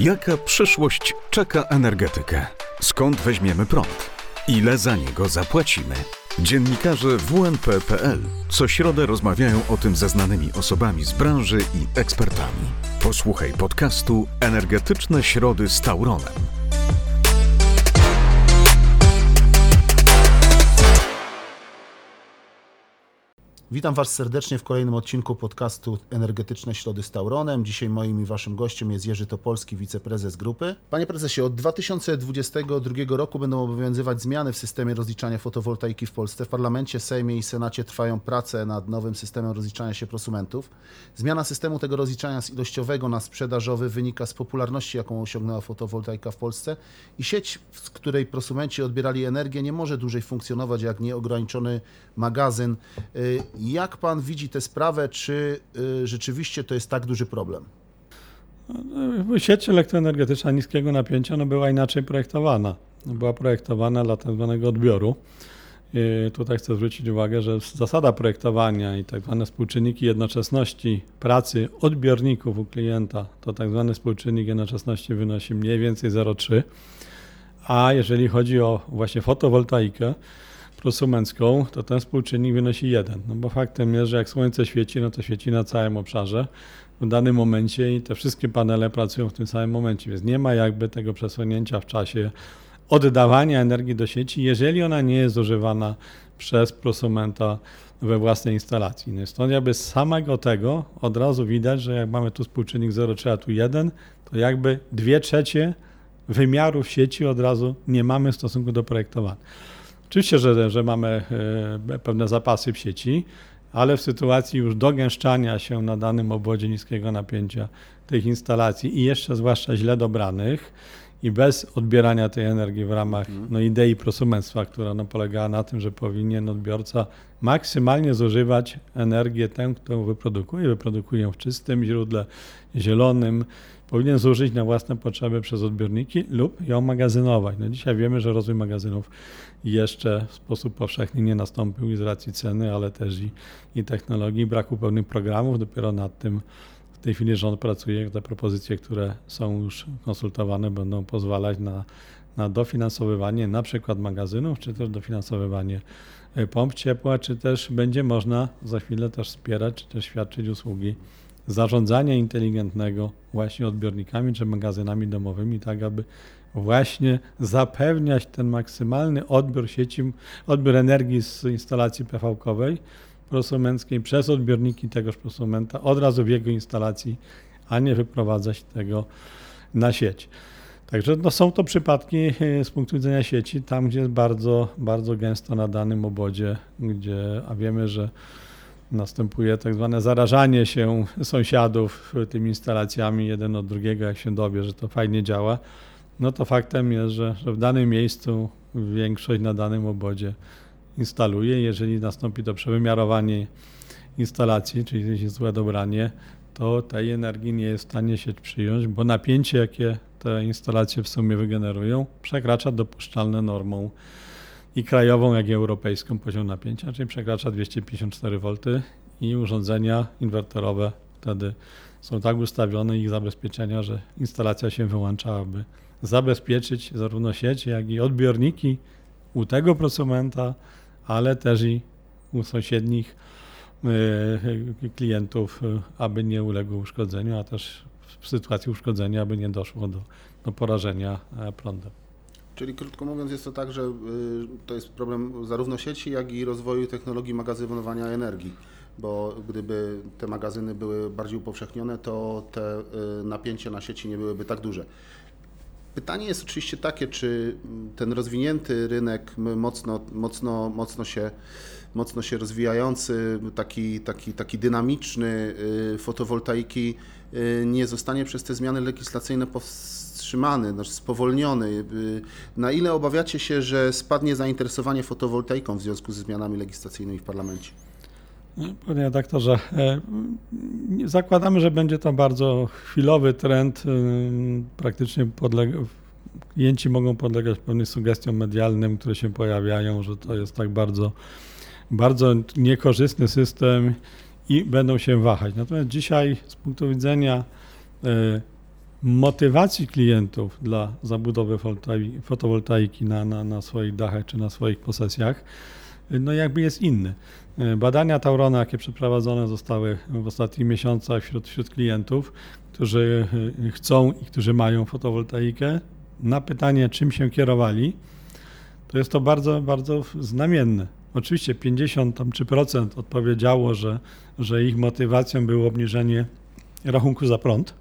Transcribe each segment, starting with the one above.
Jaka przyszłość czeka energetykę? Skąd weźmiemy prąd? Ile za niego zapłacimy? Dziennikarze WNP.pl co środę rozmawiają o tym ze znanymi osobami z branży i ekspertami. Posłuchaj podcastu Energetyczne Środy z Tauronem. Witam Was serdecznie w kolejnym odcinku podcastu Energetyczne Środy z Tauronem. Dzisiaj moim i Waszym gościem jest Jerzy Topolski, wiceprezes grupy. Panie prezesie, od 2022 roku będą obowiązywać zmiany w systemie rozliczania fotowoltaiki w Polsce. W parlamencie, Sejmie i Senacie trwają prace nad nowym systemem rozliczania się prosumentów. Zmiana systemu tego rozliczania z ilościowego na sprzedażowy wynika z popularności, jaką osiągnęła fotowoltaika w Polsce i sieć, z której prosumenci odbierali energię, nie może dłużej funkcjonować jak nieograniczony magazyn. Y, jak pan widzi tę sprawę? Czy y, rzeczywiście to jest tak duży problem? Sieć elektroenergetyczna niskiego napięcia no, była inaczej projektowana. Była projektowana dla tak zwanego odbioru. I tutaj chcę zwrócić uwagę, że zasada projektowania i tak zwane współczynniki jednoczesności pracy odbiorników u klienta, to tak zwany współczynnik jednoczesności wynosi mniej więcej 0,3. A jeżeli chodzi o właśnie fotowoltaikę, prosumencką, to ten współczynnik wynosi 1. No bo faktem jest, że jak słońce świeci, no to świeci na całym obszarze w danym momencie i te wszystkie panele pracują w tym samym momencie, więc nie ma jakby tego przesunięcia w czasie oddawania energii do sieci, jeżeli ona nie jest zużywana przez prosumenta we własnej instalacji. No stąd jakby z samego tego od razu widać, że jak mamy tu współczynnik 0,3, a tu 1, to jakby 2 trzecie wymiarów sieci od razu nie mamy w stosunku do projektowania. Oczywiście, że, że mamy e, pewne zapasy w sieci, ale w sytuacji już dogęszczania się na danym obwodzie niskiego napięcia tych instalacji i jeszcze zwłaszcza źle dobranych i bez odbierania tej energii w ramach mhm. no, idei prosumenstwa, która no, polegała na tym, że powinien odbiorca maksymalnie zużywać energię tę, którą wyprodukuje, wyprodukuje ją w czystym źródle, zielonym, powinien zużyć na własne potrzeby przez odbiorniki lub ją magazynować. No dzisiaj wiemy, że rozwój magazynów jeszcze w sposób powszechny nie nastąpił i z racji ceny, ale też i, i technologii, braku pewnych programów. Dopiero nad tym w tej chwili rząd pracuje. Te propozycje, które są już konsultowane, będą pozwalać na, na dofinansowywanie na przykład magazynów, czy też dofinansowywanie e, pomp ciepła, czy też będzie można za chwilę też wspierać, czy też świadczyć usługi zarządzania inteligentnego właśnie odbiornikami czy magazynami domowymi, tak aby właśnie zapewniać ten maksymalny odbiór sieci, odbiór energii z instalacji PV-kowej prosumenckiej przez odbiorniki tegoż prosumenta od razu w jego instalacji, a nie wyprowadzać tego na sieć. Także no, są to przypadki e, z punktu widzenia sieci, tam gdzie jest bardzo, bardzo gęsto na danym obodzie, gdzie, a wiemy, że następuje tak zwane zarażanie się sąsiadów tymi instalacjami jeden od drugiego, jak się dowie, że to fajnie działa, no to faktem jest, że, że w danym miejscu większość na danym obodzie instaluje. Jeżeli nastąpi to przewymiarowanie instalacji, czyli złe dobranie, to tej energii nie jest w stanie się przyjąć, bo napięcie, jakie te instalacje w sumie wygenerują, przekracza dopuszczalne normą i krajową, jak i europejską poziom napięcia, czyli przekracza 254 V i urządzenia inwerterowe wtedy są tak ustawione ich zabezpieczenia, że instalacja się wyłącza, aby zabezpieczyć zarówno sieć, jak i odbiorniki u tego prosumenta, ale też i u sąsiednich e, klientów, e, aby nie uległy uszkodzeniu, a też w sytuacji uszkodzenia, aby nie doszło do, do porażenia e, prądem. Czyli krótko mówiąc jest to tak, że y, to jest problem zarówno sieci, jak i rozwoju technologii magazynowania energii, bo gdyby te magazyny były bardziej upowszechnione, to te y, napięcia na sieci nie byłyby tak duże. Pytanie jest oczywiście takie, czy ten rozwinięty rynek, mocno, mocno, mocno, się, mocno się rozwijający, taki, taki, taki dynamiczny y, fotowoltaiki nie zostanie przez te zmiany legislacyjne powstrzymany wstrzymany, znaczy spowolniony. Y, na ile obawiacie się, że spadnie zainteresowanie fotowoltaiką w związku ze zmianami legislacyjnymi w parlamencie? No, panie redaktorze, e, zakładamy, że będzie to bardzo chwilowy trend. Y, praktycznie podlega, klienci mogą podlegać pewnym sugestiom medialnym, które się pojawiają, że to jest tak bardzo, bardzo niekorzystny system i będą się wahać. Natomiast dzisiaj z punktu widzenia e, motywacji klientów dla zabudowy fotowoltai- fotowoltaiki na, na, na swoich dachach czy na swoich posesjach, no jakby jest inny. Badania Taurona, jakie przeprowadzone zostały w ostatnich miesiącach wśród, wśród klientów, którzy e, chcą i którzy mają fotowoltaikę, na pytanie, czym się kierowali, to jest to bardzo, bardzo znamienne. Oczywiście 50 tam, czy procent odpowiedziało, że, że ich motywacją było obniżenie rachunku za prąd.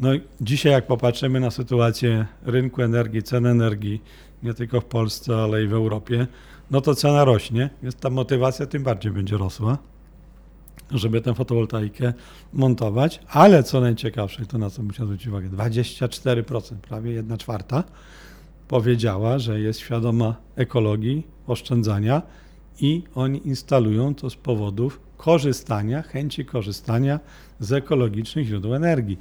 No dzisiaj jak popatrzymy na sytuację rynku energii, cen energii, nie tylko w Polsce, ale i w Europie, no to cena rośnie, więc ta motywacja tym bardziej będzie rosła, żeby tę fotowoltaikę montować, ale co najciekawsze, to na co muszę zwrócić uwagę, 24%, prawie 1 czwarta, powiedziała, że jest świadoma ekologii, oszczędzania i oni instalują to z powodów korzystania, chęci korzystania z ekologicznych źródeł energii.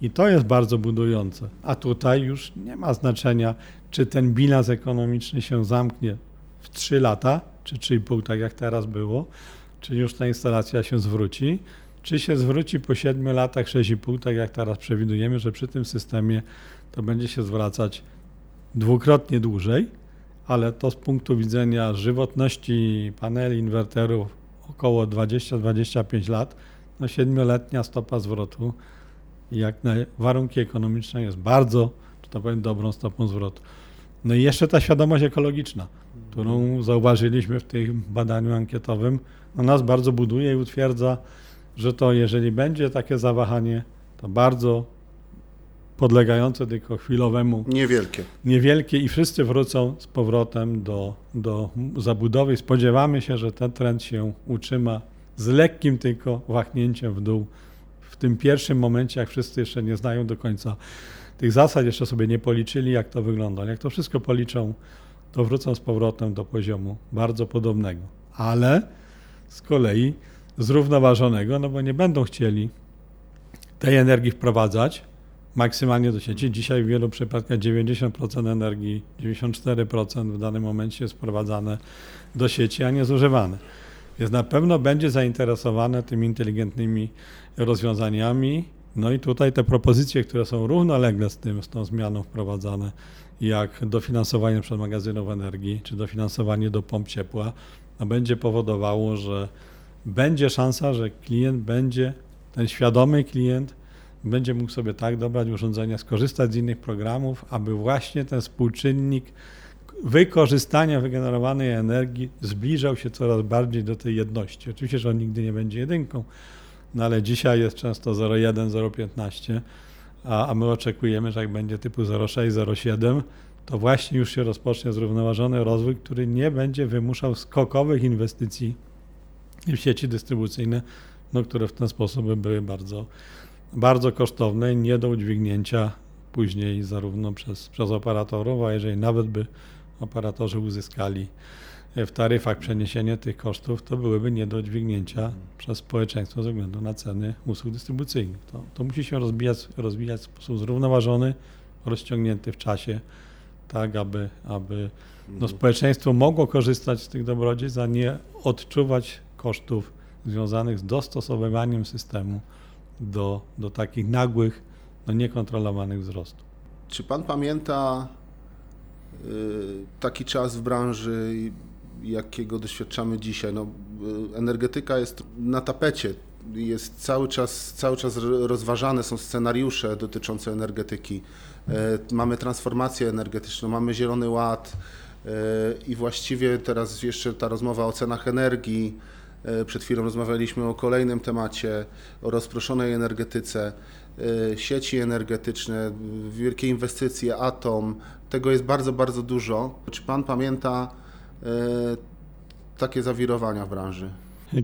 I to jest bardzo budujące. A tutaj już nie ma znaczenia, czy ten bilans ekonomiczny się zamknie w 3 lata, czy 3,5, tak jak teraz było, czy już ta instalacja się zwróci, czy się zwróci po 7 latach 6,5, tak jak teraz przewidujemy, że przy tym systemie to będzie się zwracać dwukrotnie dłużej, ale to z punktu widzenia żywotności paneli, inwerterów około 20-25 lat, no 7-letnia stopa zwrotu jak na warunki ekonomiczne jest bardzo, że tak powiem, dobrą stopą zwrotu. No i jeszcze ta świadomość ekologiczna, którą zauważyliśmy w tym badaniu ankietowym, no nas bardzo buduje i utwierdza, że to jeżeli będzie takie zawahanie, to bardzo podlegające tylko chwilowemu Niewielkie. niewielkie i wszyscy wrócą z powrotem do, do zabudowy. Spodziewamy się, że ten trend się utrzyma z lekkim tylko wahnięciem w dół. W tym pierwszym momencie, jak wszyscy jeszcze nie znają do końca tych zasad, jeszcze sobie nie policzyli, jak to wygląda. Jak to wszystko policzą, to wrócą z powrotem do poziomu bardzo podobnego. Ale z kolei zrównoważonego, no bo nie będą chcieli tej energii wprowadzać, maksymalnie do sieci. Dzisiaj w wielu przypadkach 90% energii, 94% w danym momencie jest wprowadzane do sieci, a nie zużywane. Więc na pewno będzie zainteresowane tymi inteligentnymi rozwiązaniami. No i tutaj te propozycje, które są równolegle z tym, z tą zmianą wprowadzane, jak dofinansowanie przed magazynów energii, czy dofinansowanie do pomp ciepła, no będzie powodowało, że będzie szansa, że klient będzie, ten świadomy klient, będzie mógł sobie tak dobrać urządzenia, skorzystać z innych programów, aby właśnie ten współczynnik wykorzystania wygenerowanej energii zbliżał się coraz bardziej do tej jedności. Oczywiście, że on nigdy nie będzie jedynką, no ale dzisiaj jest często 0,1, 0,15, a, a my oczekujemy, że jak będzie typu 0,6, 0,7, to właśnie już się rozpocznie zrównoważony rozwój, który nie będzie wymuszał skokowych inwestycji w sieci dystrybucyjne, no, które w ten sposób by były bardzo bardzo kosztowne i nie do udźwignięcia później zarówno przez, przez operatorów, a jeżeli nawet by operatorzy uzyskali w taryfach przeniesienie tych kosztów, to byłyby nie do udźwignięcia przez społeczeństwo ze względu na ceny usług dystrybucyjnych. To, to musi się rozwijać, rozwijać w sposób zrównoważony, rozciągnięty w czasie, tak aby, aby no, społeczeństwo mogło korzystać z tych dobrodziejstw, a nie odczuwać kosztów związanych z dostosowywaniem systemu do, do takich nagłych, no niekontrolowanych wzrostów. Czy pan pamięta y, taki czas w branży, jakiego doświadczamy dzisiaj? No, y, energetyka jest na tapecie, jest cały czas, cały czas rozważane są scenariusze dotyczące energetyki. Y, Mamy transformację energetyczną, mamy Zielony Ład y, i właściwie teraz jeszcze ta rozmowa o cenach energii. Y, Przed chwilą rozmawialiśmy o kolejnym temacie, o rozproszonej energetyce, sieci energetyczne, wielkie inwestycje, atom. Tego jest bardzo, bardzo dużo. Czy Pan pamięta takie zawirowania w branży?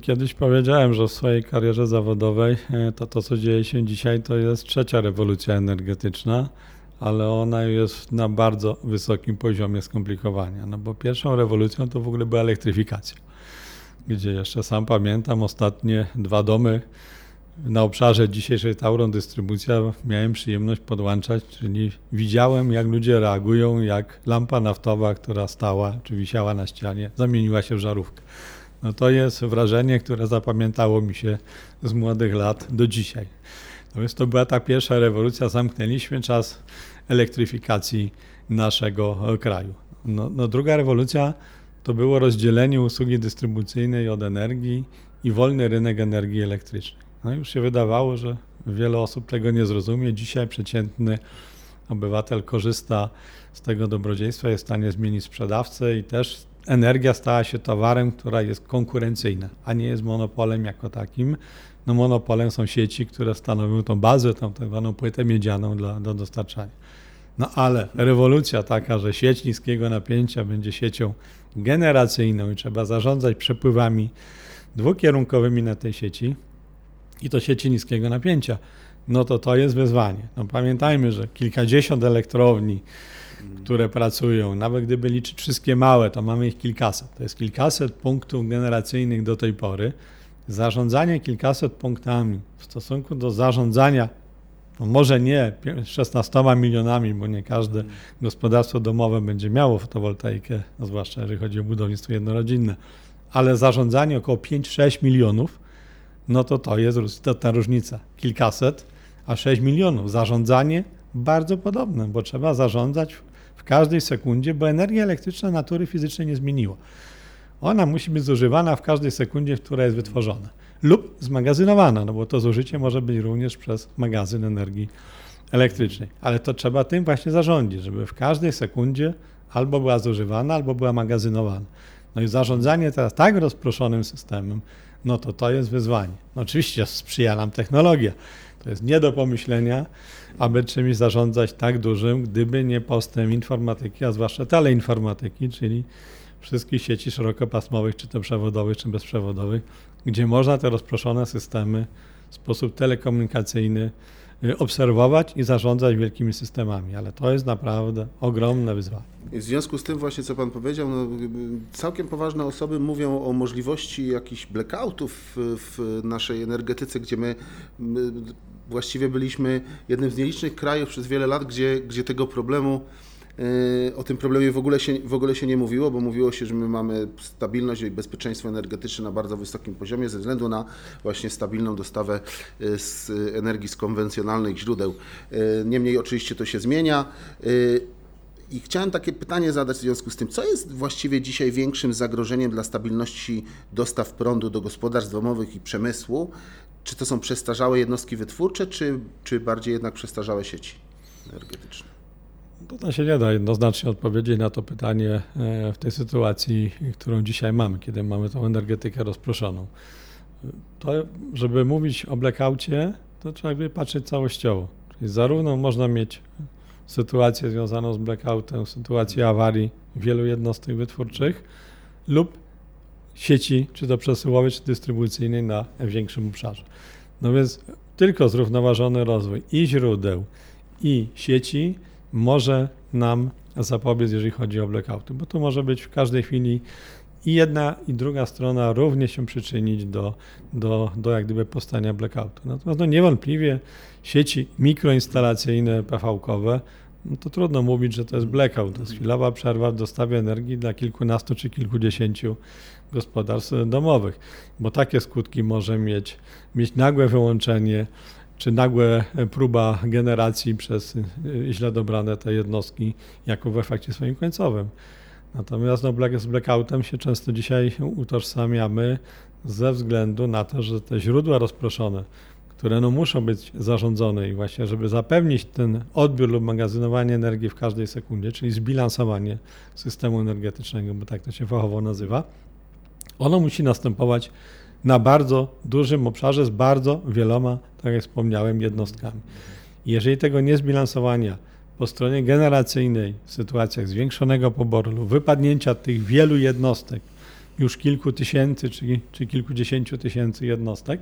Kiedyś powiedziałem, że w swojej karierze zawodowej e, to, to co dzieje się dzisiaj, to jest trzecia rewolucja energetyczna, ale ona jest na bardzo wysokim poziomie skomplikowania. No bo pierwszą rewolucją to w ogóle była elektryfikacja, gdzie jeszcze sam pamiętam ostatnie dwa domy na obszarze dzisiejszej Tauron Dystrybucja miałem przyjemność podłączać, czyli widziałem, jak ludzie reagują, jak lampa naftowa, która stała czy wisiała na ścianie, zamieniła się w żarówkę. No to jest wrażenie, które zapamiętało mi się z młodych lat do dzisiaj. To więc to była ta pierwsza rewolucja, zamknęliśmy czas elektryfikacji naszego kraju. No, no druga rewolucja to było rozdzielenie usługi dystrybucyjnej od energii i wolny rynek energii elektrycznej. No już się wydawało, że wiele osób tego nie zrozumie. Dzisiaj przeciętny obywatel korzysta z tego dobrodziejstwa, jest w stanie zmienić sprzedawcę i też energia stała się towarem, która jest konkurencyjna, a nie jest monopolem jako takim. No monopolem są sieci, które stanowią tą bazę, tą tak zwaną płytę miedzianą dla, do dostarczania. No ale rewolucja taka, że sieć niskiego napięcia będzie siecią generacyjną i trzeba zarządzać przepływami dwukierunkowymi na tej sieci i to sieci niskiego napięcia, no to to jest wyzwanie. No pamiętajmy, że kilkadziesiąt elektrowni, które pracują, nawet gdyby liczyć wszystkie małe, to mamy ich kilkaset. To jest kilkaset punktów generacyjnych do tej pory. Zarządzanie kilkaset punktami w stosunku do zarządzania, no może nie 16 milionami, bo nie każde gospodarstwo domowe będzie miało fotowoltaikę, no zwłaszcza jeżeli chodzi o budownictwo jednorodzinne, ale zarządzanie około 5-6 milionów, no to to jest istotna różnica. Kilkaset, a 6 milionów. Zarządzanie bardzo podobne, bo trzeba zarządzać w każdej sekundzie, bo energia elektryczna natury fizycznej nie zmieniła. Ona musi być zużywana w każdej sekundzie, w której jest wytworzona, lub zmagazynowana, no bo to zużycie może być również przez magazyn energii elektrycznej. Ale to trzeba tym właśnie zarządzić, żeby w każdej sekundzie albo była zużywana, albo była magazynowana. No i zarządzanie teraz tak rozproszonym systemem, no to to jest wyzwanie. No oczywiście sprzyja nam technologia. To jest nie do pomyślenia, aby czymś zarządzać tak dużym, gdyby nie postęp informatyki, a zwłaszcza teleinformatyki, czyli wszystkich sieci szerokopasmowych, czy to przewodowych, czy bezprzewodowych, gdzie można te rozproszone systemy w sposób telekomunikacyjny obserwować i zarządzać wielkimi systemami, ale to jest naprawdę ogromne wyzwanie. W związku z tym właśnie, co Pan powiedział, no, całkiem poważne osoby mówią o możliwości jakichś blackoutów w, naszej energetyce, gdzie my, my właściwie byliśmy jednym z nielicznych krajów przez wiele lat, gdzie, gdzie tego problemu O tym problemie w ogóle, się, w ogóle się nie mówiło, bo mówiło się, że my mamy stabilność i bezpieczeństwo energetyczne na bardzo wysokim poziomie ze względu na właśnie stabilną dostawę yy, z energii z konwencjonalnych źródeł. Yy, Niemniej oczywiście to się zmienia. I chciałem takie pytanie zadać w związku z tym, co jest właściwie dzisiaj większym zagrożeniem dla stabilności dostaw prądu do gospodarstw domowych i przemysłu? Czy to są przestarzałe jednostki wytwórcze, czy, czy bardziej jednak przestarzałe sieci energetyczne? To się nie da jednoznacznie odpowiedzieć na to pytanie e, w tej sytuacji, którą dzisiaj mamy, kiedy mamy tą energetykę rozproszoną. To, żeby mówić o blackoutie, to trzeba by patrzeć całościowo. Czyli zarówno można mieć sytuację związaną z blackoutem, sytuację awarii wielu jednostek wytwórczych lub sieci, czy to przesyłowej, czy dystrybucyjnej na większym obszarze. No więc tylko zrównoważony rozwój i źródeł, i sieci może nam zapobiec, jeżeli chodzi o blackouty, bo to może być w każdej chwili i jedna, i druga strona równie się przyczynić do, do, do jak gdyby powstania blackoutu. Natomiast no niewątpliwie sieci mikroinstalacyjne PV-kowe, no to trudno mówić, że to jest blackout. To jest chwilowa przerwa w dostawie energii dla kilkunastu czy kilkudziesięciu gospodarstw domowych, bo takie skutki może mieć, mieć nagłe wyłączenie czy nagłe próba generacji przez y, źle dobrane te jednostki, jako w efekcie swoim końcowym. Natomiast no, z blackoutem się często dzisiaj utożsamiamy ze względu na to, że te źródła rozproszone, które no, muszą być zarządzone i właśnie, żeby zapewnić ten odbiór lub magazynowanie energii w każdej sekundzie, czyli zbilansowanie systemu energetycznego, bo tak to się fachowo nazywa, ono musi następować na bardzo dużym obszarze z bardzo wieloma, tak jak wspomniałem, jednostkami. Jeżeli tego niezbilansowania po stronie generacyjnej w sytuacjach zwiększonego poboru lub wypadnięcia tych wielu jednostek, już kilku tysięcy czy, czy kilkudziesięciu tysięcy jednostek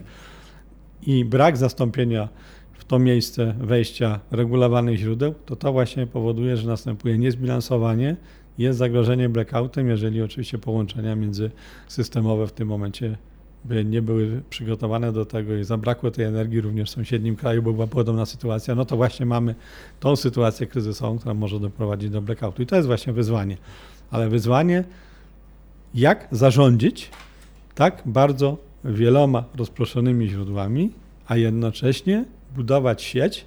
i brak zastąpienia w to miejsce wejścia regulowanych źródeł, to to właśnie powoduje, że następuje niezbilansowanie, jest zagrożenie blackoutem, jeżeli oczywiście połączenia międzysystemowe w tym momencie by nie były przygotowane do tego i zabrakło tej energii również w sąsiednim kraju, bo była podobna sytuacja, no to właśnie mamy tą sytuację kryzysową, która może doprowadzić do blackoutu. I to jest właśnie wyzwanie. Ale wyzwanie, jak zarządzić tak bardzo wieloma rozproszonymi źródłami, a jednocześnie budować sieć,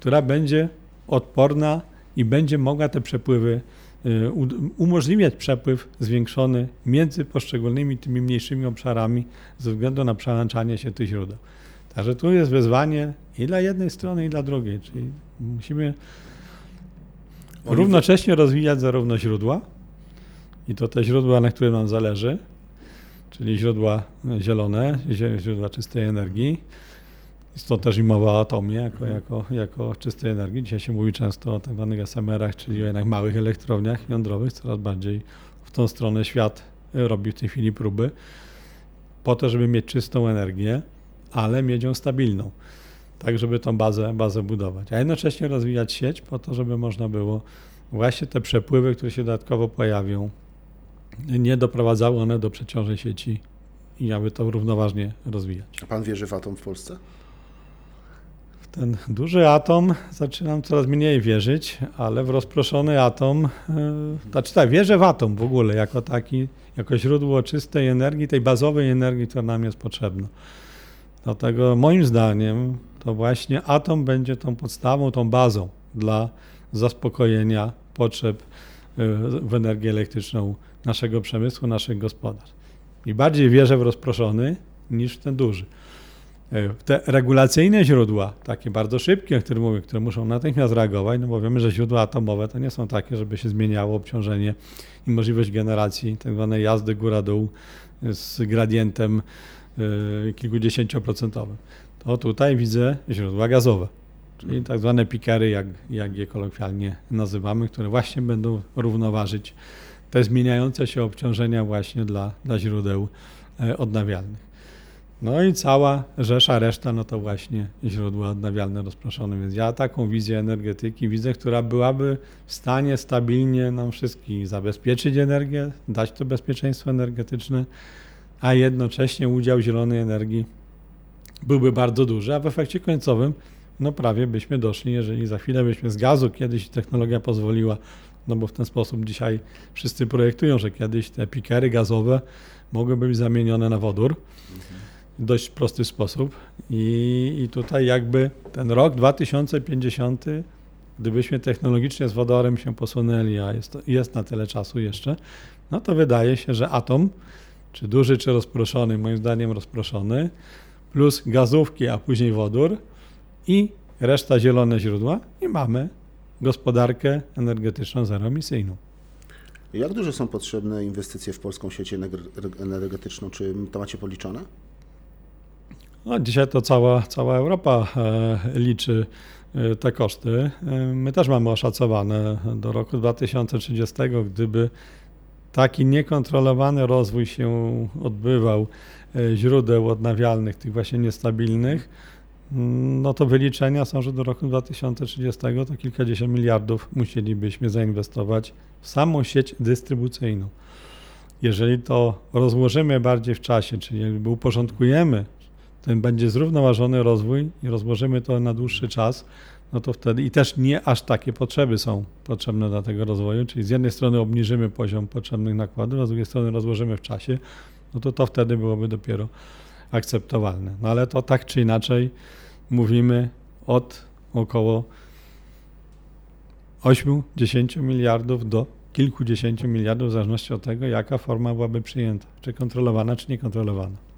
która będzie odporna i będzie mogła te przepływy y, umożliwiać przepływ zwiększony między poszczególnymi tymi mniejszymi obszarami ze względu na przełączanie się tych źródeł. Także tu jest wyzwanie i dla jednej strony, i dla drugiej, czyli musimy Oni- równocześnie rozwijać zarówno źródła, i to te źródła, na których nam zależy, czyli źródła zielone, zie- źródła czystej energii. Stąd też i mowa o atomie jako, jako, jako czystej energii. Dzisiaj się mówi często o tak zwanych SMR-ach, czyli jednak małych elektrowniach jądrowych. Coraz bardziej w tą stronę świat robi w tej chwili próby po to, żeby mieć czystą energię, ale mieć ją stabilną. Tak, żeby tą bazę, bazę budować. A jednocześnie rozwijać sieć po to, żeby można było właśnie te przepływy, które się dodatkowo pojawią, nie doprowadzały one do przeciążeń sieci i aby to równoważnie rozwijać. A pan wierzy w atom w Polsce? Ten duży atom zaczynam coraz mniej wierzyć, ale w rozproszony atom, yy, znaczy tak, wierzę w atom w ogóle jako taki, jako źródło czystej energii, tej bazowej energii, która nam jest potrzebna. Dlatego moim zdaniem to właśnie atom będzie tą podstawą, tą bazą dla zaspokojenia potrzeb yy, w energię elektryczną naszego przemysłu, naszych gospodarstw. I bardziej wierzę w rozproszony niż w ten duży. E, Te regulacyjne źródła, takie bardzo szybkie, o których mówię, które muszą natychmiast reagować, no bo wiemy, że źródła atomowe to nie są takie, żeby się zmieniało obciążenie i możliwość generacji tak zwanej jazdy góra-dół z gradientem e, kilkudziesięcioprocentowym. To tutaj widzę źródła gazowe, czyli tak zwane pikery, jak, jak je kolokwialnie nazywamy, które właśnie będą równoważyć te zmieniające się obciążenia właśnie dla, dla źródeł e, odnawialnych. No i cała rzesza reszta, no to właśnie źródła odnawialne rozproszone. Więc ja taką wizję energetyki widzę, która byłaby w stanie stabilnie nam wszystkich zabezpieczyć energię, dać to bezpieczeństwo energetyczne, a jednocześnie udział zielonej energii byłby bardzo duży, a w efekcie końcowym no prawie byśmy doszli, jeżeli za chwilę byśmy z gazu kiedyś technologia pozwoliła, no bo w ten sposób dzisiaj wszyscy projektują, że kiedyś te pikery gazowe mogłyby być zamienione na wodór w dość prosty sposób. I, I tutaj jakby ten rok 2050, gdybyśmy technologicznie z wodorem się posunęli, a jest, to, jest na tyle czasu jeszcze, no to wydaje się, że atom, czy duży, czy rozproszony, moim zdaniem rozproszony, plus gazówki, a później wodór i reszta zielone źródła i mamy gospodarkę energetyczną zeroemisyjną. Jak duże są potrzebne inwestycje w polską sieć ener- energetyczną? Czy to macie policzone? No, dzisiaj to cała, cała Europa e, liczy e, te koszty. E, My też mamy oszacowane do roku 2030, gdyby taki niekontrolowany rozwój się odbywał źródeł odnawialnych, tych właśnie niestabilnych, mm, no to wyliczenia są, że do roku 2030 to kilkadziesiąt miliardów musielibyśmy zainwestować w samą sieć dystrybucyjną. Jeżeli to rozłożymy bardziej w czasie, czyli uporządkujemy ten będzie zrównoważony rozwój i rozłożymy to na dłuższy czas, no to wtedy i też nie aż takie potrzeby są potrzebne dla tego rozwoju, czyli z jednej strony obniżymy poziom potrzebnych nakładów, a z drugiej strony rozłożymy w czasie, no to to wtedy byłoby dopiero akceptowalne. No ale to tak czy inaczej mówimy od około 8-10 miliardów do kilkudziesięciu miliardów, w zależności od tego, jaka forma byłaby przyjęta, czy kontrolowana, czy niekontrolowana.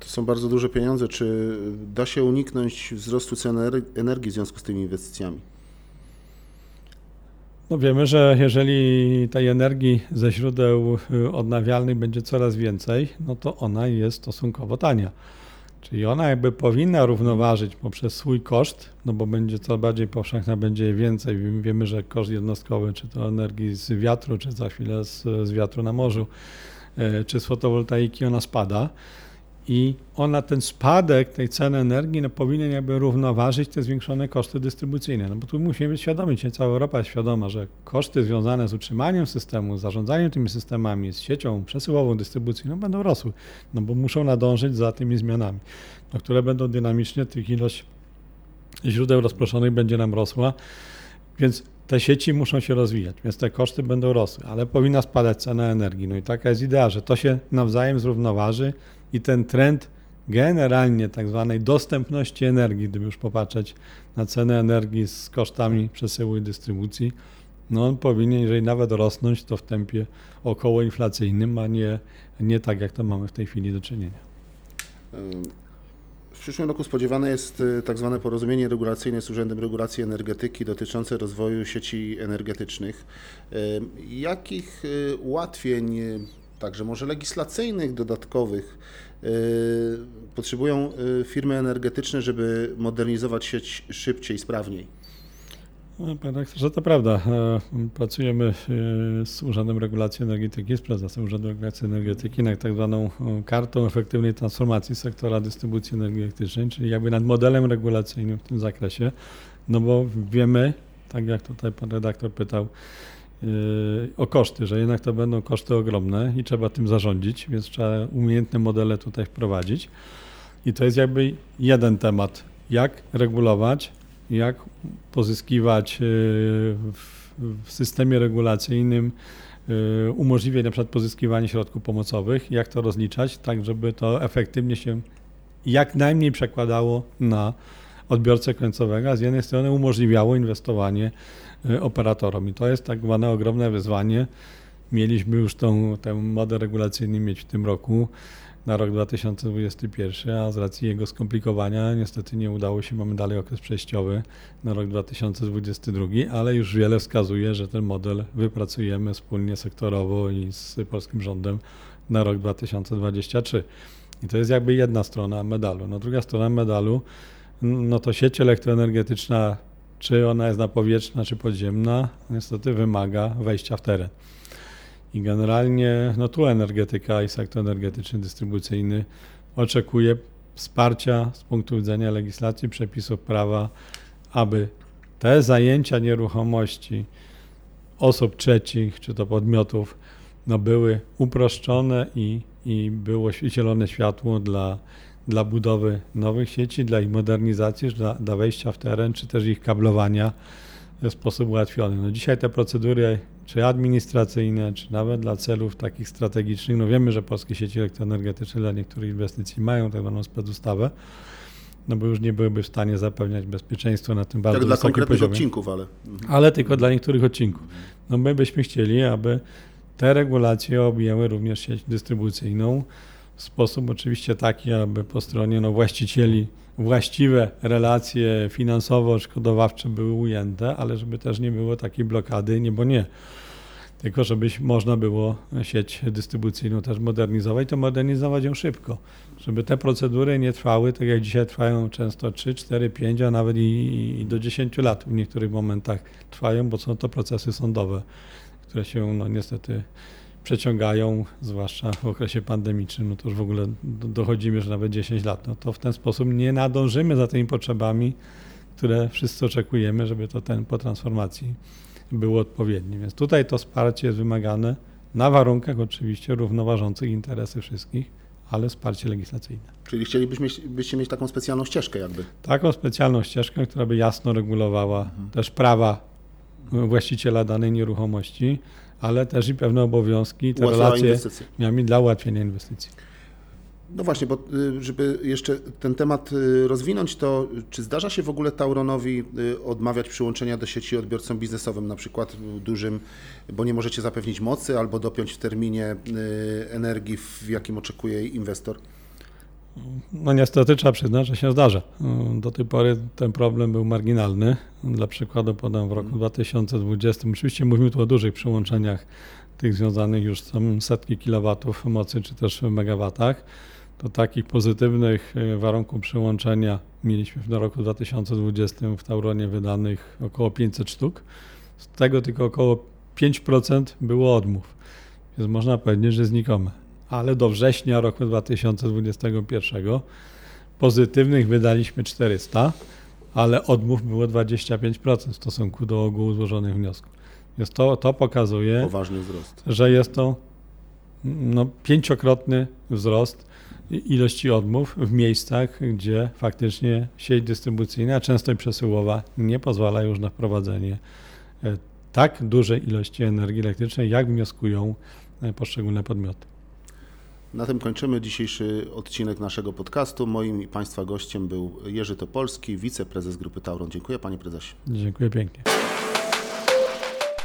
To są bardzo duże pieniądze. Czy da się uniknąć wzrostu cen ener- energii w związku z tymi inwestycjami? No wiemy, że jeżeli tej energii ze źródeł y, odnawialnych będzie coraz więcej, no to ona jest stosunkowo tania. Czyli ona jakby powinna równoważyć poprzez swój koszt, no bo będzie coraz bardziej powszechna, będzie więcej. Wiemy, że koszt jednostkowy, czy to energii z wiatru, czy za chwilę z, z wiatru na morzu, y, czy z fotowoltaiki, ona spada. I ona, ten spadek tej ceny energii no, powinien jakby równoważyć te zwiększone koszty dystrybucyjne. No bo tu musimy być świadomi, dzisiaj cała Europa jest świadoma, że koszty związane z utrzymaniem systemu, zarządzaniem tymi systemami, z siecią przesyłową, dystrybucyjną będą rosły, no bo muszą nadążyć za tymi zmianami, no, które będą dynamicznie, tych ilość źródeł rozproszonych będzie nam rosła, więc te sieci muszą się rozwijać, więc te koszty będą rosły, ale powinna spadać cena energii. No i taka jest idea, że to się nawzajem zrównoważy i ten trend generalnie tak zwanej dostępności energii, gdyby już popatrzeć na cenę energii z kosztami przesyłu i dystrybucji, no on powinien, jeżeli nawet rosnąć, to w tempie około inflacyjnym, a nie, nie tak, jak to mamy w tej chwili do czynienia. W przyszłym roku spodziewane jest y, tak zwane porozumienie regulacyjne z Urzędem Regulacji Energetyki dotyczące rozwoju sieci energetycznych. Y, Jakich y, ułatwień, także może legislacyjnych, dodatkowych, potrzebują firmy energetyczne, żeby modernizować sieć szybciej, sprawniej? No, Panie rektorze, to prawda. E, Pracujemy e, z Urzędem Regulacji Energetyki, z prezesem Urzędu Regulacji Energetyki nad tak zwaną kartą efektywnej transformacji sektora dystrybucji energii elektrycznej, czyli jakby nad modelem regulacyjnym w tym zakresie, no bo wiemy, tak jak tutaj pan redaktor pytał, e, o koszty, że jednak to będą koszty ogromne i trzeba tym zarządzić, więc trzeba umiejętne modele tutaj wprowadzić. I to jest jakby jeden temat, jak regulować, jak pozyskiwać y, w, systemie regulacyjnym y, umożliwiać na przykład pozyskiwanie środków pomocowych, jak to rozliczać, tak żeby to efektywnie się jak najmniej przekładało na odbiorcę końcowego, a z jednej strony umożliwiało inwestowanie y, operatorom. I to jest tak zwane ogromne wyzwanie. Mieliśmy już tą, ten model regulacyjny mieć w tym roku na rok 2021, a z racji jego skomplikowania niestety nie udało się, mamy dalej okres przejściowy na rok 2022, ale już wiele wskazuje, że ten model wypracujemy wspólnie sektorowo i z polskim rządem na rok 2023. I to jest jakby jedna strona medalu. No druga strona medalu, no to sieć elektroenergetyczna, czy ona jest napowietrzna, czy podziemna, niestety wymaga wejścia w teren. I generalnie no tu energetyka i sektor energetyczny, dystrybucyjny oczekuje wsparcia z punktu widzenia legislacji, przepisów prawa, aby te zajęcia nieruchomości osób trzecich czy to podmiotów no były uproszczone i, i było zielone światło dla, dla budowy nowych sieci, dla ich modernizacji, dla, dla wejścia w teren, czy też ich kablowania w sposób ułatwiony. No dzisiaj te procedury, czy administracyjne, czy nawet dla celów takich strategicznych, no wiemy, że polskie sieci elektroenergetyczne dla niektórych inwestycji mają tak zwaną specustawę, no bo już nie byłyby w stanie zapewniać bezpieczeństwa na tym bardzo Tak dla wysokim konkretnych poziomie odcinków, ale... ale tylko dla niektórych odcinków. No my byśmy chcieli, aby te regulacje objęły również sieć dystrybucyjną w sposób oczywiście taki, aby po stronie no, właścicieli właściwe relacje finansowo-odszkodowawcze były ujęte, ale żeby też nie było takiej blokady, nie bo nie. Tylko żeby można było sieć dystrybucyjną też modernizować, to modernizować ją szybko. Żeby te procedury nie trwały, tak jak dzisiaj trwają często 3, 4, 5, a nawet i, i do 10 lat w niektórych momentach trwają, bo są to procesy sądowe, które się no, niestety przeciągają, zwłaszcza w okresie pandemicznym, no to już w ogóle do- dochodzimy, że nawet 10 lat. No to w ten sposób nie nadążymy za tymi potrzebami, które wszyscy oczekujemy, żeby to tempo transformacji było odpowiednie. Więc tutaj to wsparcie jest wymagane na warunkach oczywiście równoważących interesy wszystkich, ale wsparcie legislacyjne. Czyli chcielibyśmy byście mieć taką specjalną ścieżkę jakby. Taką specjalną ścieżkę, która by jasno regulowała też prawa właściciela danej nieruchomości, ale też i pewne obowiązki, te Ułatwiała relacje inwestycje. miami dla ułatwienia inwestycji. No właśnie, bo y, żeby jeszcze ten temat y, rozwinąć, to czy zdarza się w ogóle Tauronowi y, odmawiać przyłączenia do sieci odbiorcom biznesowym, na przykład dużym, bo nie możecie zapewnić mocy albo dopiąć w terminie energii, w jakim oczekuje inwestor? No niestety trzeba przyznać, że się zdarza. Do tej pory ten problem był marginalny. Dla przykładu podam w roku 2020. Oczywiście mówimy tu o dużych przyłączeniach, tych związanych już są setki kilowatów mocy, czy też w megawatach. To takich pozytywnych e, warunków przyłączenia mieliśmy w roku 2020 w Tauronie wydanych około 500 sztuk. Z tego tylko około 5% było odmów. Więc można powiedzieć, że znikome. Ale do września roku 2021 pozytywnych wydaliśmy 400, ale odmów było 25% w stosunku do ogółu złożonych wniosków. Więc to, to pokazuje, Poważny wzrost. że jest to no, pięciokrotny wzrost ilości odmów w miejscach, gdzie faktycznie sieć dystrybucyjna, a często i przesyłowa, nie pozwala już na wprowadzenie e, tak dużej ilości energii elektrycznej, jak wnioskują e, poszczególne podmioty. Na tym kończymy dzisiejszy odcinek naszego podcastu. Moim i Państwa gościem był Jerzy Topolski, wiceprezes Grupy Tauron. Dziękuję Panie Prezesie. Dziękuję pięknie.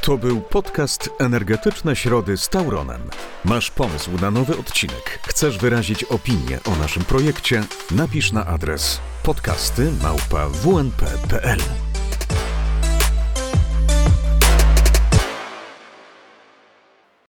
To był podcast Energetyczne Środy z Tauronem. Masz pomysł na nowy odcinek? Chcesz wyrazić opinię o naszym projekcie? Napisz na adres podcasty małpa wnp.pl.